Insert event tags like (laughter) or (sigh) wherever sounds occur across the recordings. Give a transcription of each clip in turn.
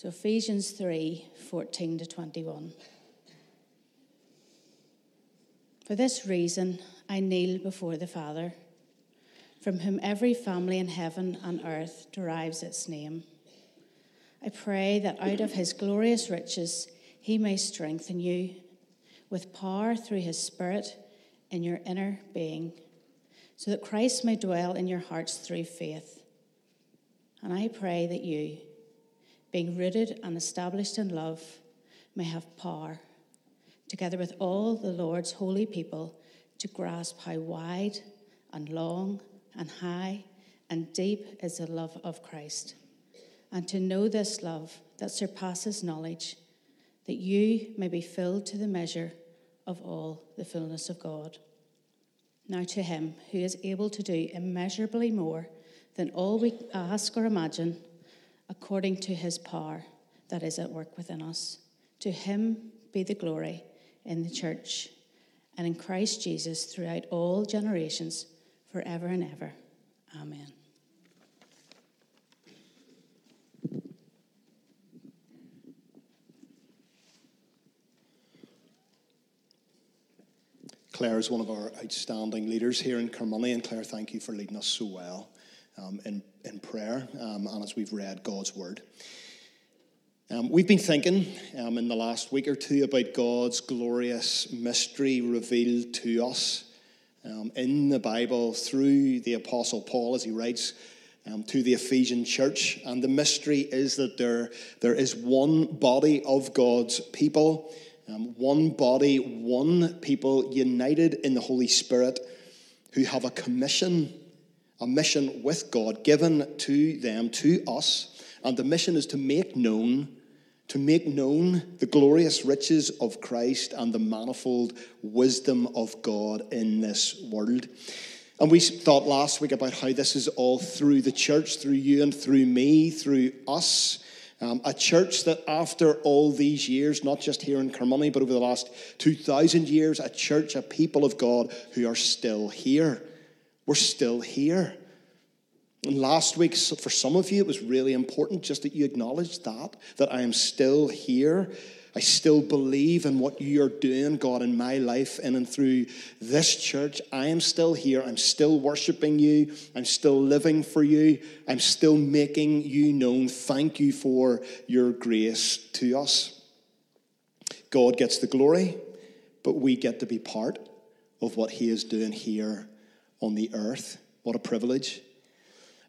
So Ephesians 3 14 to 21. For this reason, I kneel before the Father, from whom every family in heaven and earth derives its name. I pray that out of his glorious riches he may strengthen you with power through his Spirit in your inner being, so that Christ may dwell in your hearts through faith. And I pray that you, being rooted and established in love, may have power, together with all the Lord's holy people, to grasp how wide and long and high and deep is the love of Christ, and to know this love that surpasses knowledge, that you may be filled to the measure of all the fullness of God. Now, to him who is able to do immeasurably more than all we ask or imagine according to his power that is at work within us. To him be the glory in the church and in Christ Jesus throughout all generations, forever and ever. Amen. Claire is one of our outstanding leaders here in Carnmoney, and Claire, thank you for leading us so well um, in, in prayer um, and as we've read God's Word. Um, we've been thinking um, in the last week or two about God's glorious mystery revealed to us um, in the Bible through the Apostle Paul as he writes um, to the Ephesian church. And the mystery is that there, there is one body of God's people, one body, one people united in the Holy Spirit who have a commission a mission with God given to them, to us. And the mission is to make known, to make known the glorious riches of Christ and the manifold wisdom of God in this world. And we thought last week about how this is all through the church, through you and through me, through us. Um, a church that, after all these years, not just here in Carnmoney, but over the last 2,000 years, a church, a people of God who are still here. We're still here. And last week, for some of you, it was really important just that you acknowledge that, that I am still here. I still believe in what you're doing, God, in my life in and through this church. I am still here. I'm still worshiping you. I'm still living for you. I'm still making you known. Thank you for your grace to us. God gets the glory, but we get to be part of what He is doing here on the earth. What a privilege.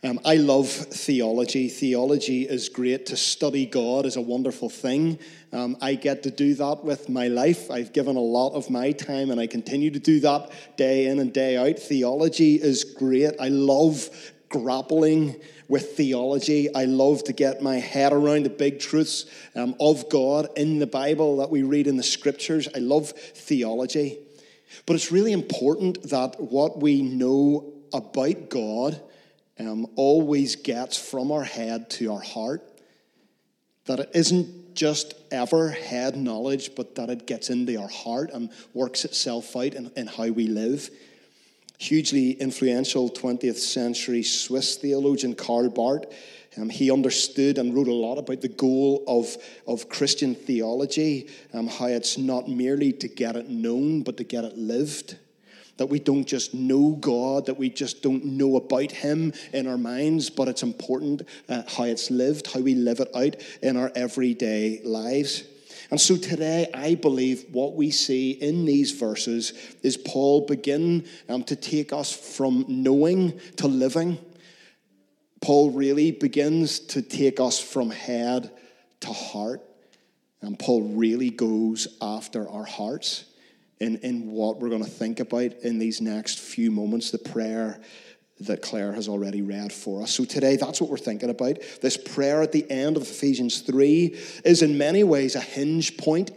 Um, I love theology. Theology is great. To study God is a wonderful thing. Um, I get to do that with my life. I've given a lot of my time and I continue to do that day in and day out. Theology is great. I love grappling with theology. I love to get my head around the big truths um, of God in the Bible that we read in the scriptures. I love theology. But it's really important that what we know about God um, always gets from our head to our heart. That it isn't just ever head knowledge, but that it gets into our heart and works itself out in, in how we live. Hugely influential 20th century Swiss theologian Karl Barth um, he understood and wrote a lot about the goal of, of Christian theology, um, how it's not merely to get it known, but to get it lived. That we don't just know God, that we just don't know about Him in our minds, but it's important uh, how it's lived, how we live it out in our everyday lives. And so today, I believe what we see in these verses is Paul begin um, to take us from knowing to living. Paul really begins to take us from head to heart. And Paul really goes after our hearts in, in what we're going to think about in these next few moments, the prayer that Claire has already read for us. So today, that's what we're thinking about. This prayer at the end of Ephesians 3 is in many ways a hinge point,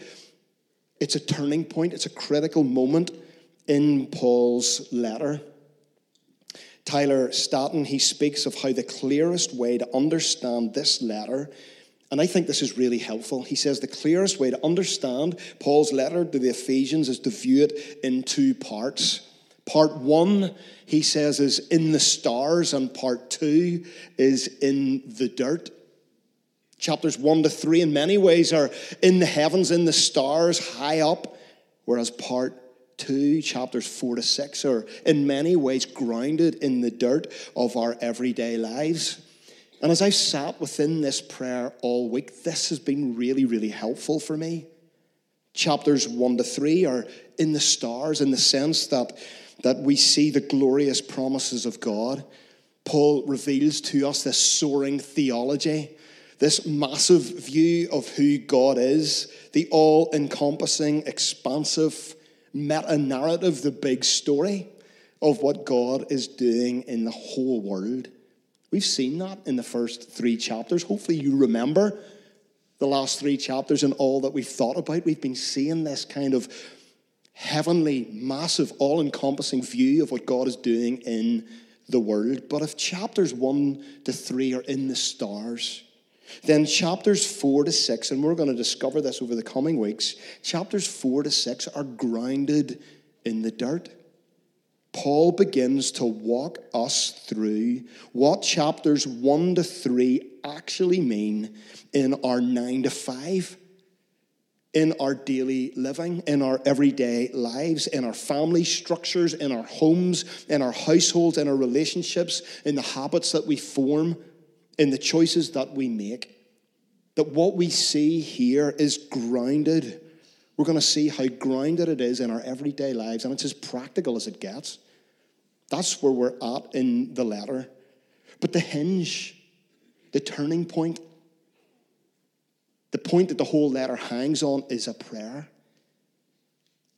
it's a turning point, it's a critical moment in Paul's letter. Tyler Staton, he speaks of how the clearest way to understand this letter, and I think this is really helpful. He says the clearest way to understand Paul's letter to the Ephesians is to view it in two parts. Part one, he says, is in the stars, and part two is in the dirt. Chapters 1 to 3, in many ways, are in the heavens, in the stars, high up, whereas part 2, chapters 4 to 6, are in many ways grounded in the dirt of our everyday lives. And as I've sat within this prayer all week, this has been really, really helpful for me. Chapters 1 to 3 are in the stars in the sense that, that we see the glorious promises of God. Paul reveals to us this soaring theology, this massive view of who God is, the all encompassing, expansive meta narrative, the big story of what God is doing in the whole world. We've seen that in the first three chapters. Hopefully, you remember the last three chapters and all that we've thought about. We've been seeing this kind of heavenly, massive, all encompassing view of what God is doing in the world. But if chapters one to three are in the stars, then chapters four to six, and we're going to discover this over the coming weeks, chapters four to six are grounded in the dirt. Paul begins to walk us through what chapters one to three actually mean in our nine to five in our daily living, in our everyday lives, in our family structures, in our homes, in our households, in our relationships, in the habits that we form, in the choices that we make. That what we see here is grounded. We're going to see how grounded it is in our everyday lives, and it's as practical as it gets. That's where we're at in the letter. But the hinge, the turning point, the point that the whole letter hangs on is a prayer.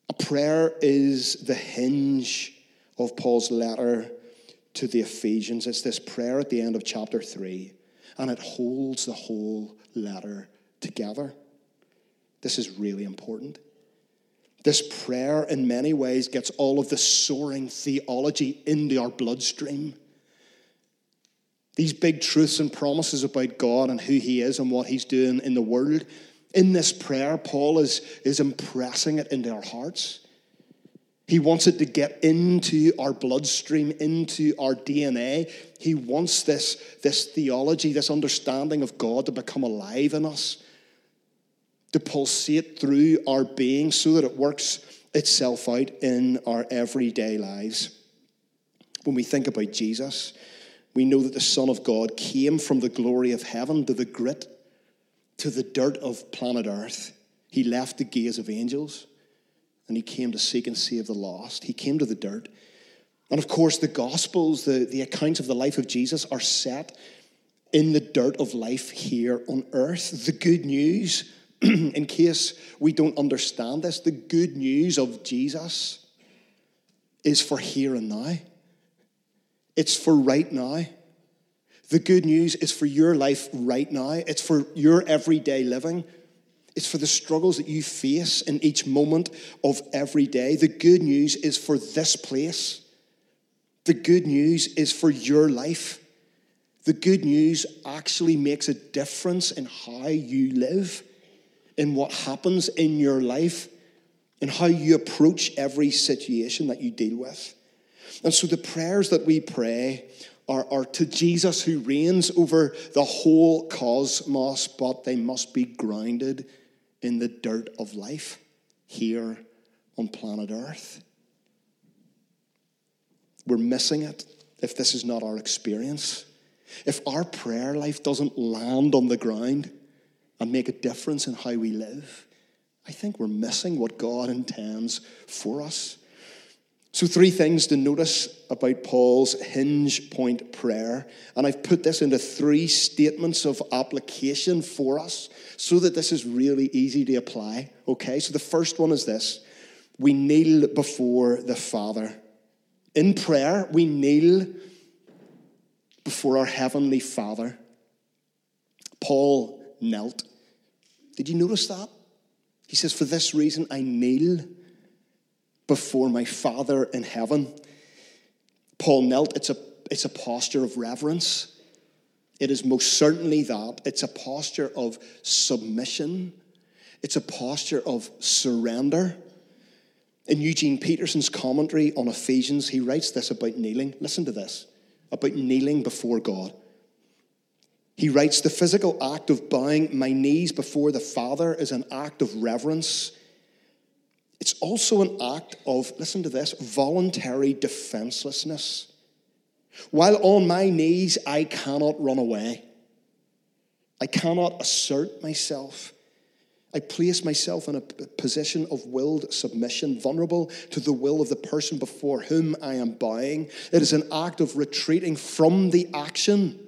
A prayer is the hinge of Paul's letter to the Ephesians. It's this prayer at the end of chapter 3, and it holds the whole letter together. This is really important. This prayer, in many ways, gets all of the soaring theology into our bloodstream. These big truths and promises about God and who He is and what He's doing in the world. In this prayer, Paul is, is impressing it into our hearts. He wants it to get into our bloodstream, into our DNA. He wants this, this theology, this understanding of God to become alive in us, to pulsate through our being so that it works itself out in our everyday lives. When we think about Jesus, we know that the Son of God came from the glory of heaven to the grit, to the dirt of planet Earth. He left the gaze of angels and he came to seek and save the lost. He came to the dirt. And of course, the Gospels, the, the accounts of the life of Jesus, are set in the dirt of life here on earth. The good news, (clears throat) in case we don't understand this, the good news of Jesus is for here and now. It's for right now. The good news is for your life right now. It's for your everyday living. It's for the struggles that you face in each moment of every day. The good news is for this place. The good news is for your life. The good news actually makes a difference in how you live, in what happens in your life, and how you approach every situation that you deal with. And so the prayers that we pray are, are to Jesus who reigns over the whole cosmos, but they must be grounded in the dirt of life here on planet Earth. We're missing it if this is not our experience. If our prayer life doesn't land on the ground and make a difference in how we live, I think we're missing what God intends for us. So, three things to notice about Paul's hinge point prayer. And I've put this into three statements of application for us so that this is really easy to apply. Okay, so the first one is this we kneel before the Father. In prayer, we kneel before our Heavenly Father. Paul knelt. Did you notice that? He says, For this reason I kneel before my Father in heaven. Paul knelt. It's a, it's a posture of reverence. It is most certainly that. It's a posture of submission. It's a posture of surrender. In Eugene Peterson's commentary on Ephesians, he writes this about kneeling. Listen to this about kneeling before God. He writes the physical act of bowing my knees before the Father is an act of reverence. It's also an act of, listen to this, voluntary defenselessness. While on my knees, I cannot run away. I cannot assert myself. I place myself in a position of willed submission, vulnerable to the will of the person before whom I am bowing. It is an act of retreating from the action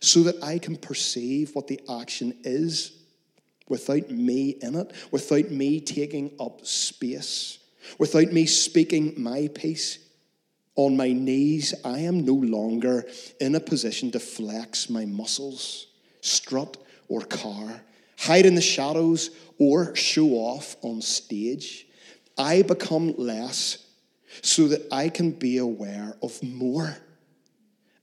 so that I can perceive what the action is without me in it, without me taking up space, without me speaking my piece. On my knees, I am no longer in a position to flex my muscles, strut or car, hide in the shadows or show off on stage. I become less so that I can be aware of more.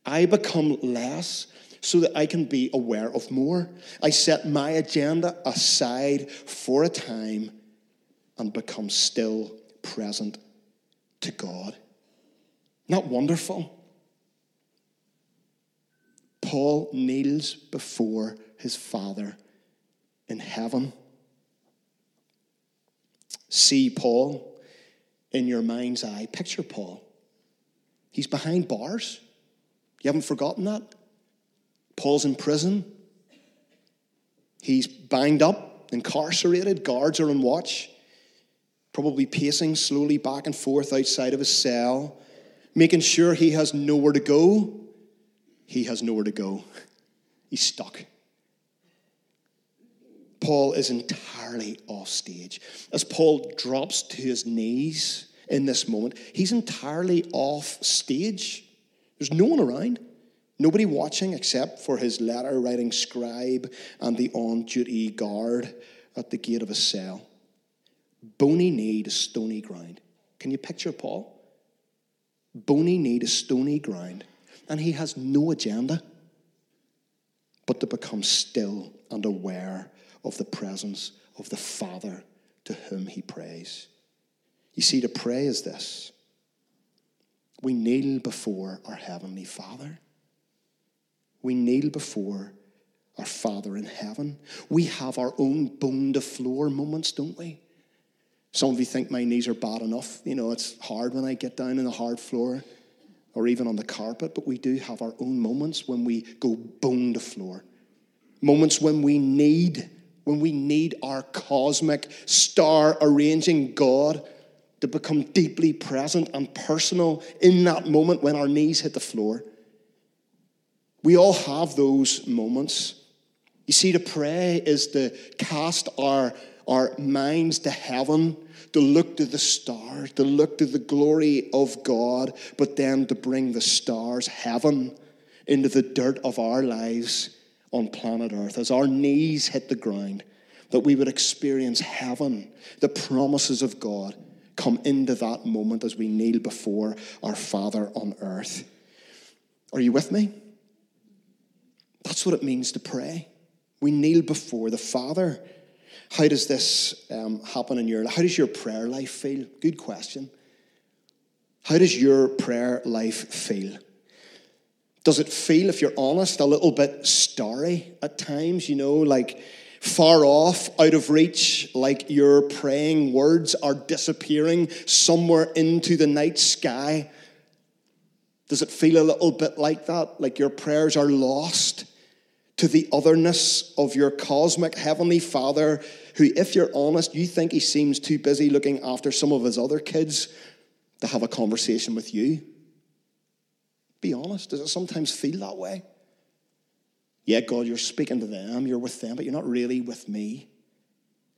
I become less so that I can be aware of more. I set my agenda aside for a time and become still present to God. Not wonderful? Paul kneels before his Father in heaven. See Paul in your mind's eye. Picture Paul. He's behind bars. You haven't forgotten that? Paul's in prison. He's banged up, incarcerated. Guards are on watch, probably pacing slowly back and forth outside of his cell, making sure he has nowhere to go. He has nowhere to go. He's stuck. Paul is entirely off stage. As Paul drops to his knees in this moment, he's entirely off stage. There's no one around. Nobody watching except for his letter writing scribe and the on duty guard at the gate of his cell. Bony knee to stony ground. Can you picture Paul? Bony knee to stony ground. And he has no agenda but to become still and aware of the presence of the Father to whom he prays. You see, to pray is this we kneel before our Heavenly Father we kneel before our Father in heaven. We have our own bone to floor moments, don't we? Some of you think my knees are bad enough. You know, it's hard when I get down on the hard floor or even on the carpet, but we do have our own moments when we go bone to floor. Moments when we need, when we need our cosmic star arranging God to become deeply present and personal in that moment when our knees hit the floor. We all have those moments. You see, to pray is to cast our, our minds to heaven, to look to the stars, to look to the glory of God, but then to bring the stars, heaven, into the dirt of our lives on planet Earth. As our knees hit the ground, that we would experience heaven, the promises of God come into that moment as we kneel before our Father on earth. Are you with me? That's what it means to pray. We kneel before the Father. How does this um, happen in your life? How does your prayer life feel? Good question. How does your prayer life feel? Does it feel, if you're honest, a little bit starry at times? You know, like far off, out of reach, like your praying words are disappearing somewhere into the night sky? Does it feel a little bit like that? Like your prayers are lost? To the otherness of your cosmic heavenly Father, who, if you're honest, you think he seems too busy looking after some of his other kids to have a conversation with you? Be honest, does it sometimes feel that way? Yeah, God, you're speaking to them, you're with them, but you're not really with me.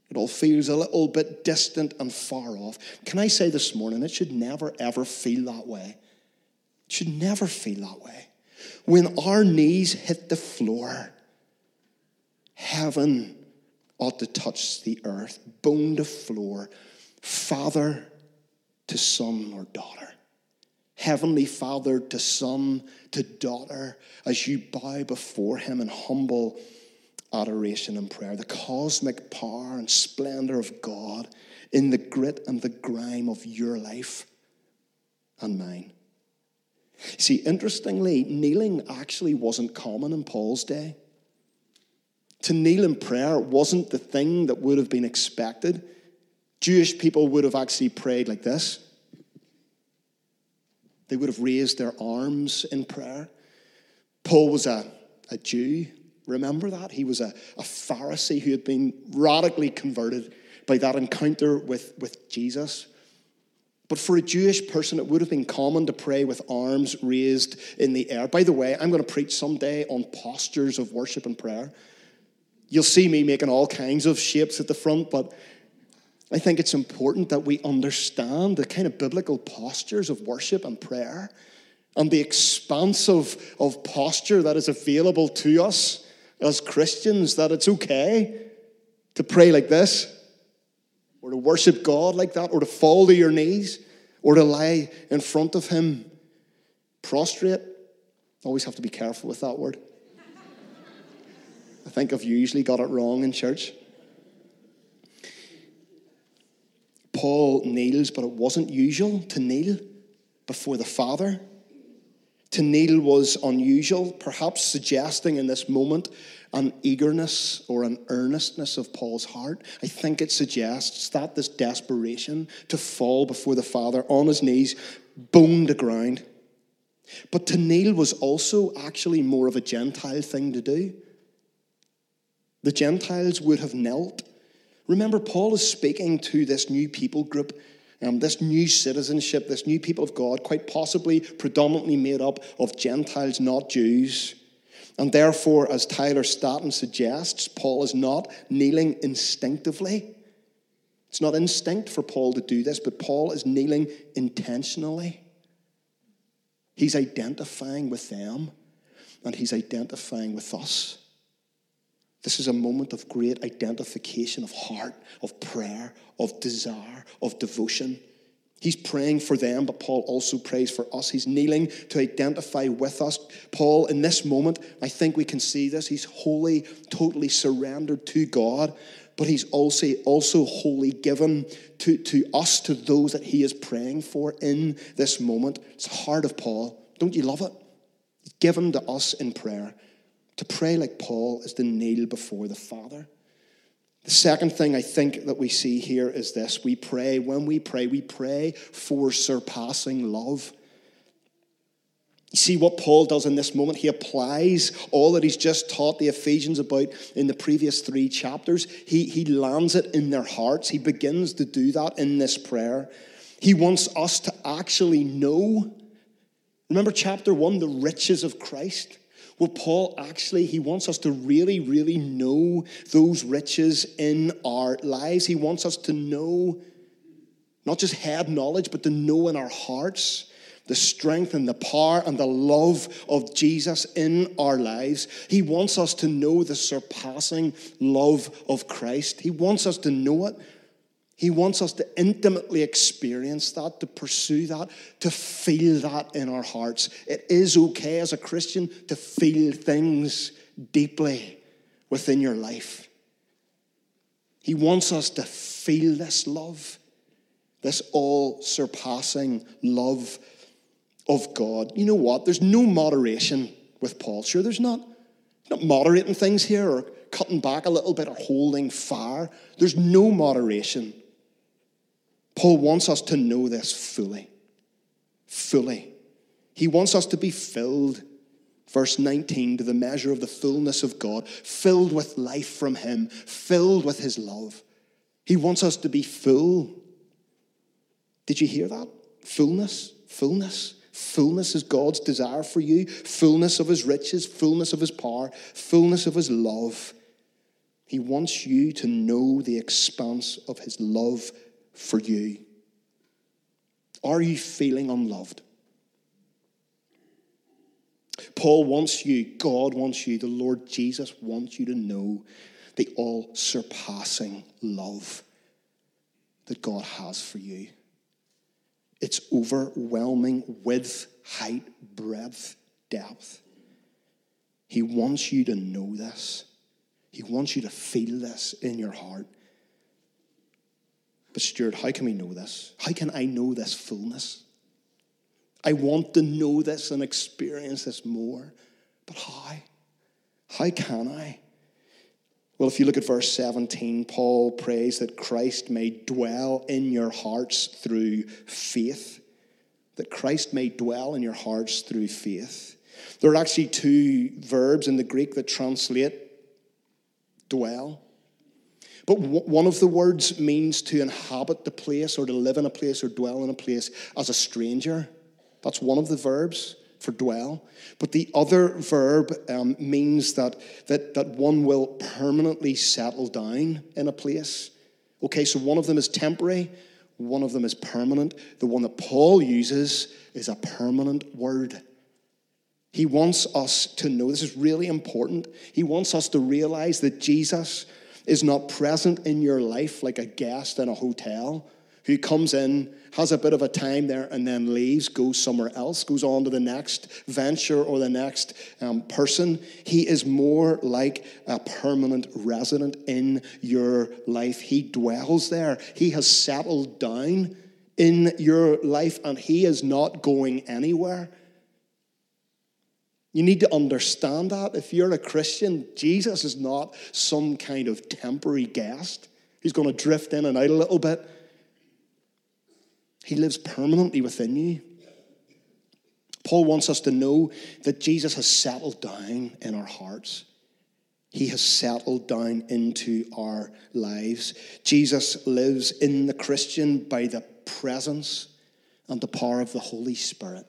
It all feels a little bit distant and far off. Can I say this morning, it should never, ever feel that way. It should never feel that way. When our knees hit the floor, heaven ought to touch the earth, bone to floor, father to son or daughter. Heavenly Father to son to daughter, as you bow before Him in humble adoration and prayer. The cosmic power and splendor of God in the grit and the grime of your life and mine. See, interestingly, kneeling actually wasn't common in Paul's day. To kneel in prayer wasn't the thing that would have been expected. Jewish people would have actually prayed like this. They would have raised their arms in prayer. Paul was a, a Jew. Remember that? He was a, a Pharisee who had been radically converted by that encounter with, with Jesus. But for a Jewish person, it would have been common to pray with arms raised in the air. By the way, I'm going to preach someday on postures of worship and prayer. You'll see me making all kinds of shapes at the front, but I think it's important that we understand the kind of biblical postures of worship and prayer and the expansive of posture that is available to us as Christians, that it's okay to pray like this, or to worship God like that, or to fall to your knees, or to lie in front of Him prostrate. Always have to be careful with that word. I think I've usually got it wrong in church. Paul kneels, but it wasn't usual to kneel before the Father. To kneel was unusual, perhaps suggesting in this moment an eagerness or an earnestness of Paul's heart. I think it suggests that this desperation to fall before the Father on his knees, bone to ground. But to kneel was also actually more of a Gentile thing to do. The Gentiles would have knelt Remember, Paul is speaking to this new people group, um, this new citizenship, this new people of God, quite possibly predominantly made up of Gentiles, not Jews. And therefore, as Tyler Staton suggests, Paul is not kneeling instinctively. It's not instinct for Paul to do this, but Paul is kneeling intentionally. He's identifying with them, and he's identifying with us. This is a moment of great identification of heart, of prayer, of desire, of devotion. He's praying for them, but Paul also prays for us. He's kneeling to identify with us. Paul, in this moment, I think we can see this. He's wholly, totally surrendered to God, but he's also, also wholly given to, to us, to those that he is praying for in this moment. It's the heart of Paul. Don't you love it? He's given to us in prayer. To pray like Paul is to kneel before the Father. The second thing I think that we see here is this we pray, when we pray, we pray for surpassing love. See what Paul does in this moment? He applies all that he's just taught the Ephesians about in the previous three chapters. He, he lands it in their hearts. He begins to do that in this prayer. He wants us to actually know. Remember chapter one, the riches of Christ? Well, Paul actually, he wants us to really, really know those riches in our lives. He wants us to know not just head knowledge, but to know in our hearts the strength and the power and the love of Jesus in our lives. He wants us to know the surpassing love of Christ. He wants us to know it he wants us to intimately experience that, to pursue that, to feel that in our hearts. It is okay as a Christian to feel things deeply within your life. He wants us to feel this love, this all surpassing love of God. You know what? There's no moderation with Paul. Sure, there's not. Not moderating things here or cutting back a little bit or holding fire. There's no moderation. Paul wants us to know this fully. Fully. He wants us to be filled, verse 19, to the measure of the fullness of God, filled with life from Him, filled with His love. He wants us to be full. Did you hear that? Fullness, fullness. Fullness is God's desire for you, fullness of His riches, fullness of His power, fullness of His love. He wants you to know the expanse of His love for you? Are you feeling unloved? Paul wants you, God wants you, the Lord Jesus wants you to know the all surpassing love that God has for you. It's overwhelming width, height, breadth, depth. He wants you to know this. He wants you to feel this in your heart. But, Stuart, how can we know this? How can I know this fullness? I want to know this and experience this more. But how? How can I? Well, if you look at verse 17, Paul prays that Christ may dwell in your hearts through faith. That Christ may dwell in your hearts through faith. There are actually two verbs in the Greek that translate dwell. But one of the words means to inhabit the place or to live in a place or dwell in a place as a stranger. That's one of the verbs for dwell. But the other verb um, means that, that, that one will permanently settle down in a place. Okay, so one of them is temporary, one of them is permanent. The one that Paul uses is a permanent word. He wants us to know, this is really important. He wants us to realize that Jesus is not present in your life like a guest in a hotel who comes in, has a bit of a time there, and then leaves, goes somewhere else, goes on to the next venture or the next um, person. He is more like a permanent resident in your life. He dwells there, He has settled down in your life, and He is not going anywhere. You need to understand that. If you're a Christian, Jesus is not some kind of temporary guest who's going to drift in and out a little bit. He lives permanently within you. Paul wants us to know that Jesus has settled down in our hearts. He has settled down into our lives. Jesus lives in the Christian by the presence and the power of the Holy Spirit.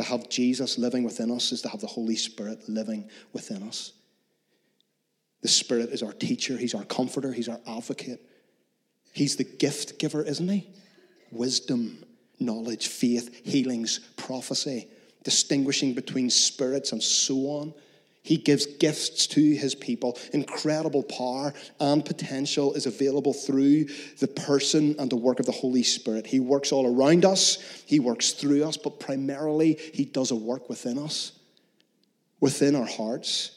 To have Jesus living within us is to have the Holy Spirit living within us. The Spirit is our teacher, He's our comforter, He's our advocate. He's the gift giver, isn't He? wisdom, knowledge, faith, healings, prophecy, distinguishing between spirits, and so on. He gives gifts to his people. Incredible power and potential is available through the person and the work of the Holy Spirit. He works all around us, he works through us, but primarily he does a work within us, within our hearts.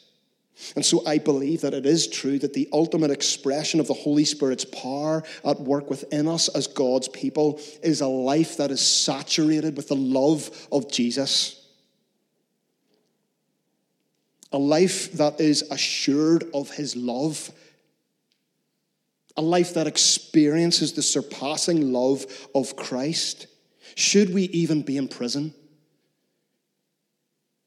And so I believe that it is true that the ultimate expression of the Holy Spirit's power at work within us as God's people is a life that is saturated with the love of Jesus. A life that is assured of his love. A life that experiences the surpassing love of Christ. Should we even be in prison?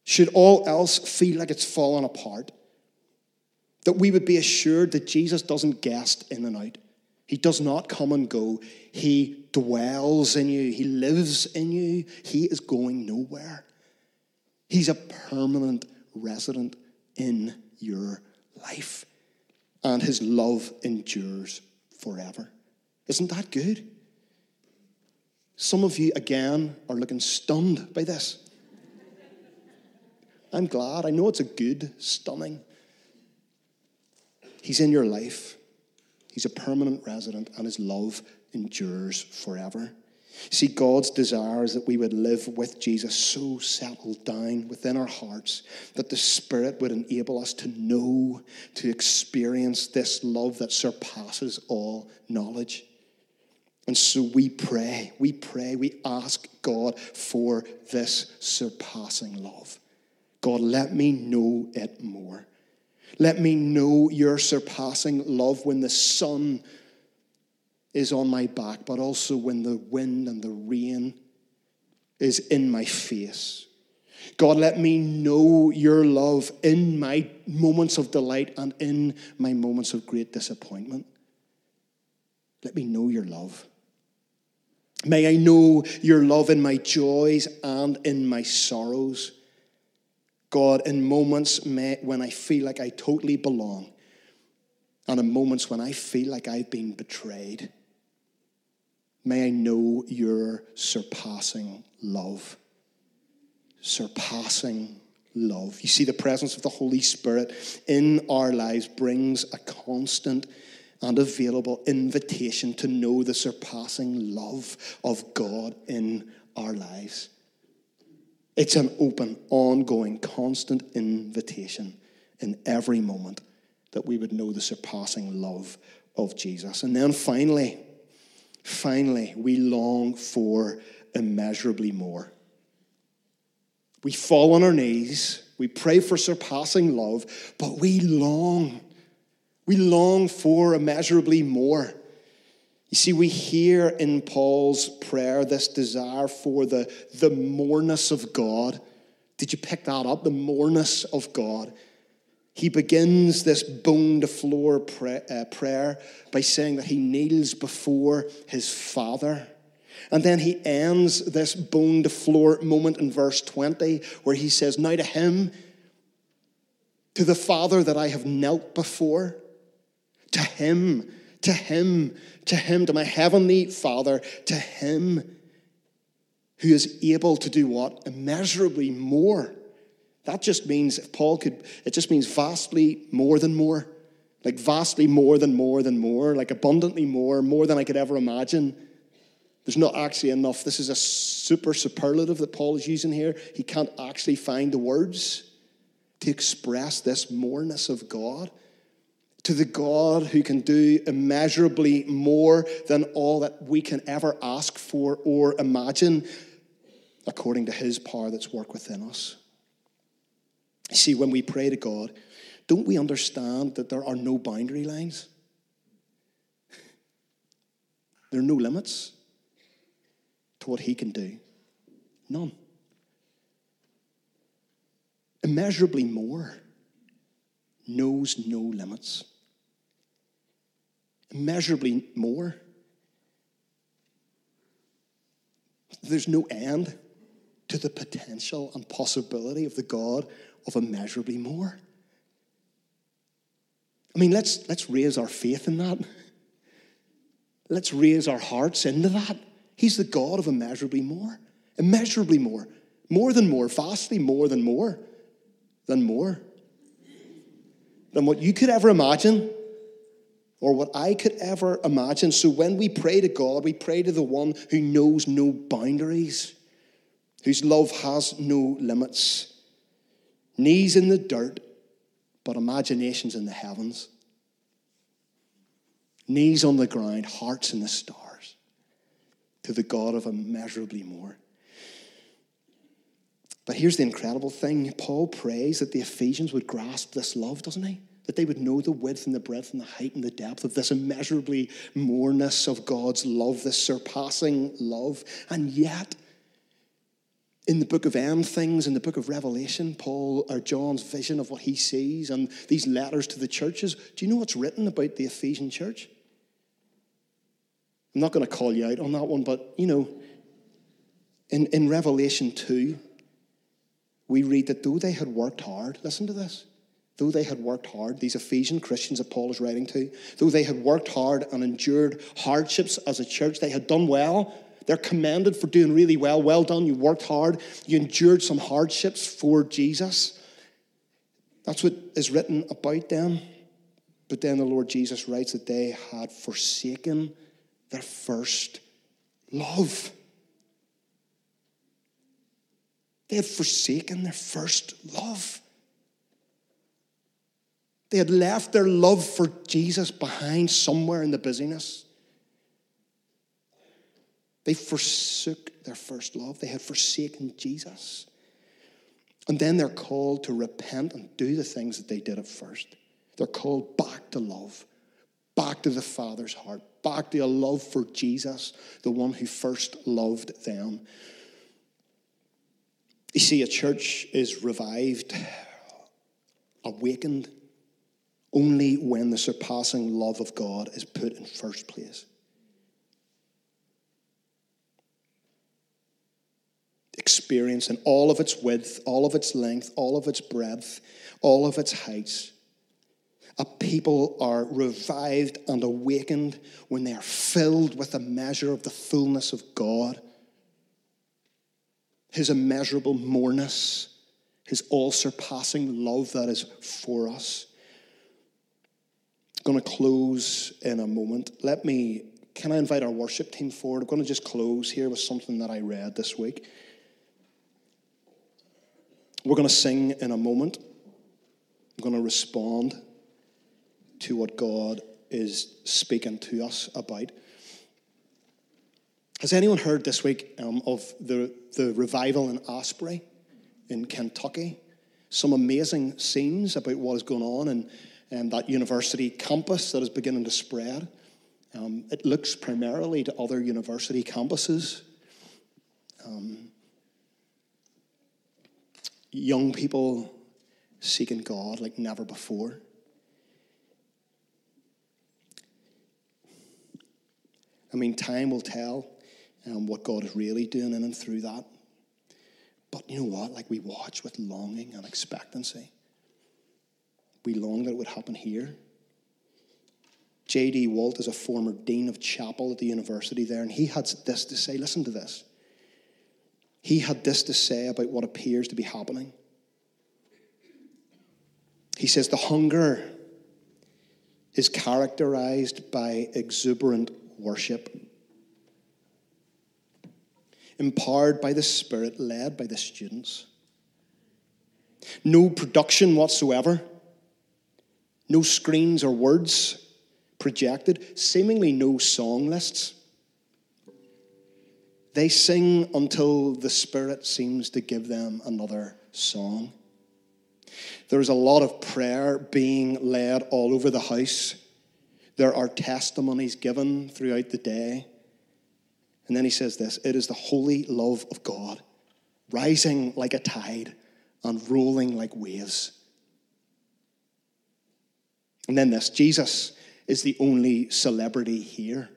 Should all else feel like it's fallen apart? that we would be assured that Jesus doesn't guest in and out. He does not come and go. He dwells in you. He lives in you. He is going nowhere. He's a permanent resident in your life. And his love endures forever. Isn't that good? Some of you, again, are looking stunned by this. I'm glad. I know it's a good, stunning He's in your life. He's a permanent resident, and his love endures forever. See, God's desire is that we would live with Jesus so settled down within our hearts that the Spirit would enable us to know, to experience this love that surpasses all knowledge. And so we pray, we pray, we ask God for this surpassing love. God, let me know it more. Let me know your surpassing love when the sun is on my back, but also when the wind and the rain is in my face. God, let me know your love in my moments of delight and in my moments of great disappointment. Let me know your love. May I know your love in my joys and in my sorrows. God, in moments when I feel like I totally belong, and in moments when I feel like I've been betrayed, may I know your surpassing love. Surpassing love. You see, the presence of the Holy Spirit in our lives brings a constant and available invitation to know the surpassing love of God in our lives. It's an open, ongoing, constant invitation in every moment that we would know the surpassing love of Jesus. And then finally, finally, we long for immeasurably more. We fall on our knees, we pray for surpassing love, but we long We long for immeasurably more. You see, we hear in Paul's prayer this desire for the, the moreness of God. Did you pick that up? The moreness of God. He begins this bone to floor uh, prayer by saying that he kneels before his Father. And then he ends this bone to floor moment in verse 20 where he says, Now to him, to the Father that I have knelt before, to him, to him, to him, to my heavenly Father, to him who is able to do what? Immeasurably more. That just means, if Paul could, it just means vastly more than more. Like vastly more than more than more, like abundantly more, more than I could ever imagine. There's not actually enough. This is a super superlative that Paul is using here. He can't actually find the words to express this moreness of God to the God who can do immeasurably more than all that we can ever ask for or imagine, according to his power that's worked within us. See, when we pray to God, don't we understand that there are no boundary lines? (laughs) There are no limits to what he can do. None. Immeasurably more knows no limits immeasurably more. There's no end to the potential and possibility of the God of immeasurably more. I mean, let's, let's raise our faith in that. Let's raise our hearts into that. He's the God of immeasurably more, immeasurably more, more than more, vastly more than more, than more, than what you could ever imagine or what I could ever imagine. So when we pray to God, we pray to the one who knows no boundaries, whose love has no limits. Knees in the dirt, but imaginations in the heavens. Knees on the ground, hearts in the stars, to the God of immeasurably more. But here's the incredible thing Paul prays that the Ephesians would grasp this love, doesn't he? that they would know the width and the breadth and the height and the depth of this immeasurably moreness of God's love, this surpassing love. And yet, in the book of end things, in the book of Revelation, Paul or John's vision of what he sees and these letters to the churches, do you know what's written about the Ephesian church? I'm not going to call you out on that one, but you know, in, in Revelation 2, we read that though they had worked hard, listen to this, though they had worked hard, these Ephesian Christians that Paul is writing to, though they had worked hard and endured hardships as a church, they had done well. They're commended for doing really well. Well done. You worked hard. You endured some hardships for Jesus. That's what is written about them. But then the Lord Jesus writes that they had forsaken their first love. They had forsaken their first love. They had left their love for Jesus behind somewhere in the busyness. They forsook their first love. They had forsaken Jesus. And then they're called to repent and do the things that they did at first. They're called back to love, back to the Father's heart, back to a love for Jesus, the one who first loved them. You see, a church is revived, awakened, only when the surpassing love of God is put in first place. Experience in all of its width, all of its length, all of its breadth, all of its heights. A people are revived and awakened when they are filled with a measure of the fullness of God, His immeasurable moreness, His all surpassing love that is for us I'm going to close in a moment. Let me, can I invite our worship team forward? I'm going to just close here with something that I read this week. We're going to sing in a moment. I'm going to respond to what God is speaking to us about. Has anyone heard this week um, of the, the revival in Asbury in Kentucky? Some amazing scenes about what is going on and um, that university campus that is beginning to spread. Um, it looks primarily to other university campuses. Um, young people seeking God like never before. I mean, time will tell um, what God is really doing in and through that. But you know what? Like we watch with longing and expectancy. We long that it would happen here. J.D. Walt is a former dean of chapel at the university there, and he had this to say. Listen to this. He had this to say about what appears to be happening. He says, The hunger is characterized by exuberant worship, empowered by the Spirit, led by the students. No production whatsoever, no screens or words projected, seemingly no song lists. They sing until the Spirit seems to give them another song. There's a lot of prayer being led all over the house. There are testimonies given throughout the day. And then he says this it is the holy love of God, rising like a tide and rolling like waves. And then this Jesus is the only celebrity here.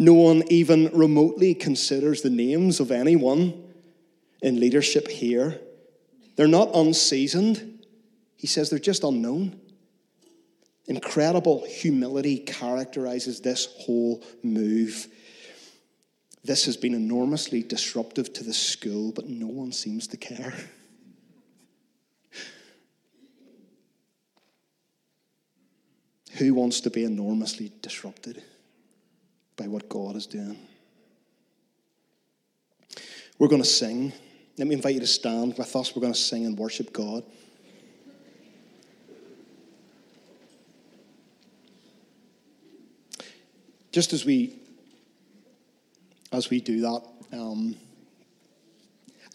No one even remotely considers the names of anyone in leadership here. They're not unseasoned. He says they're just unknown. Incredible humility characterizes this whole move. This has been enormously disruptive to the school, but no one seems to care. (laughs) Who wants to be enormously disrupted by what God is doing? We're going to sing. Let me invite you to stand with us. We're going to sing and worship God. Just as we as we do that, um,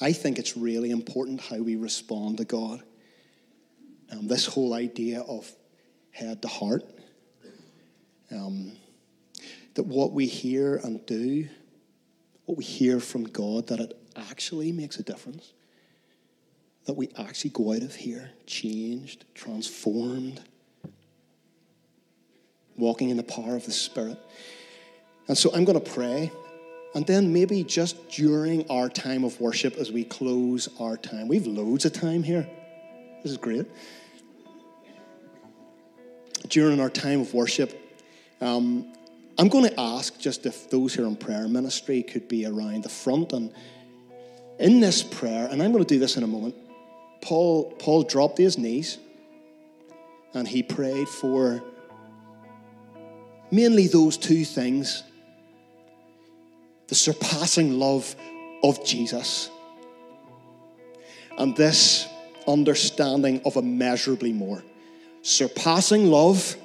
I think it's really important how we respond to God. Um, this whole idea of head to heart. Um, that what we hear and do, what we hear from God, that it actually makes a difference. That we actually go out of here changed, transformed, walking in the power of the Spirit. And so I'm going to pray. And then maybe just during our time of worship as we close our time, we've loads of time here. This is great during our time of worship, um, I'm going to ask just if those here in prayer ministry could be around the front. And in this prayer, and I'm going to do this in a moment, Paul, Paul dropped to his knees and he prayed for mainly those two things the surpassing love of Jesus and this understanding of immeasurably more surpassing love,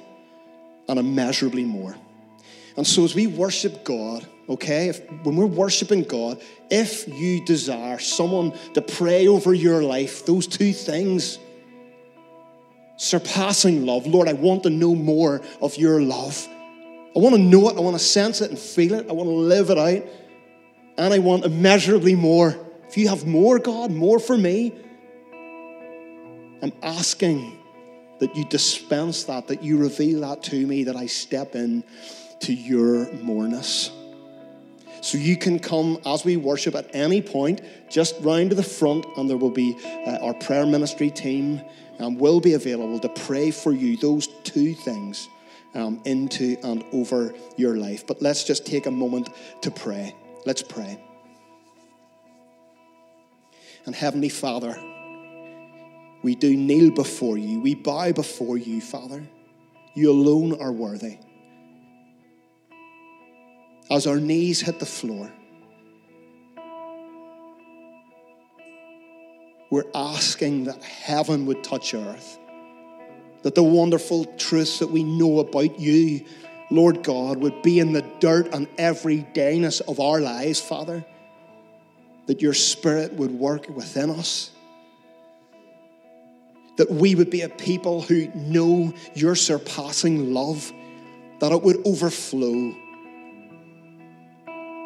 and immeasurably more. And so, as we worship God, okay, if, when we're worshiping God, if you desire someone to pray over your life, those two things, surpassing love, Lord, I want to know more of your love. I want to know it, I want to sense it and feel it, I want to live it out, and I want immeasurably more. If you have more, God, more for me, I'm asking that you dispense that, that you reveal that to me, that I step in to your moreness. So you can come as we worship at any point, just round to the front, and there will be uh, our prayer ministry team um, will be available to pray for you those two things um, into and over your life. But let's just take a moment to pray. Let's pray. And Heavenly Father, we do kneel before you. We bow before you, Father. You alone are worthy. As our knees hit the floor, we're asking that heaven would touch earth, that the wonderful truths that we know about you, Lord God, would be in the dirt and everydayness of our lives, Father, that your Spirit would work within us that we would be a people who know your surpassing love, that it would overflow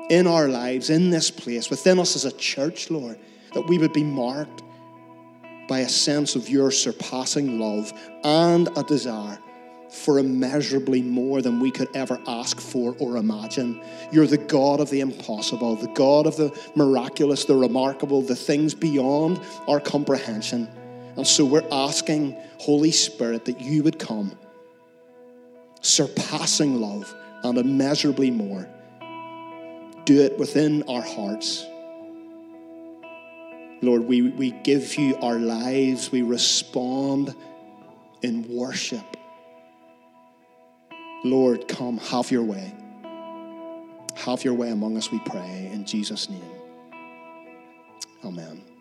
in our lives, in this place, within us as a church, Lord, that we would be marked by a sense of your surpassing love and a desire for immeasurably more than we could ever ask for or imagine. You're the God of the impossible, the God of the miraculous, the remarkable, the things beyond our comprehension. And so we're asking, Holy Spirit, that you would come, surpassing love and immeasurably more. Do it within our hearts. Lord, we, we give you our lives, we respond in worship. Lord, come, have your way. Have your way among us, we pray, in Jesus' name. Amen.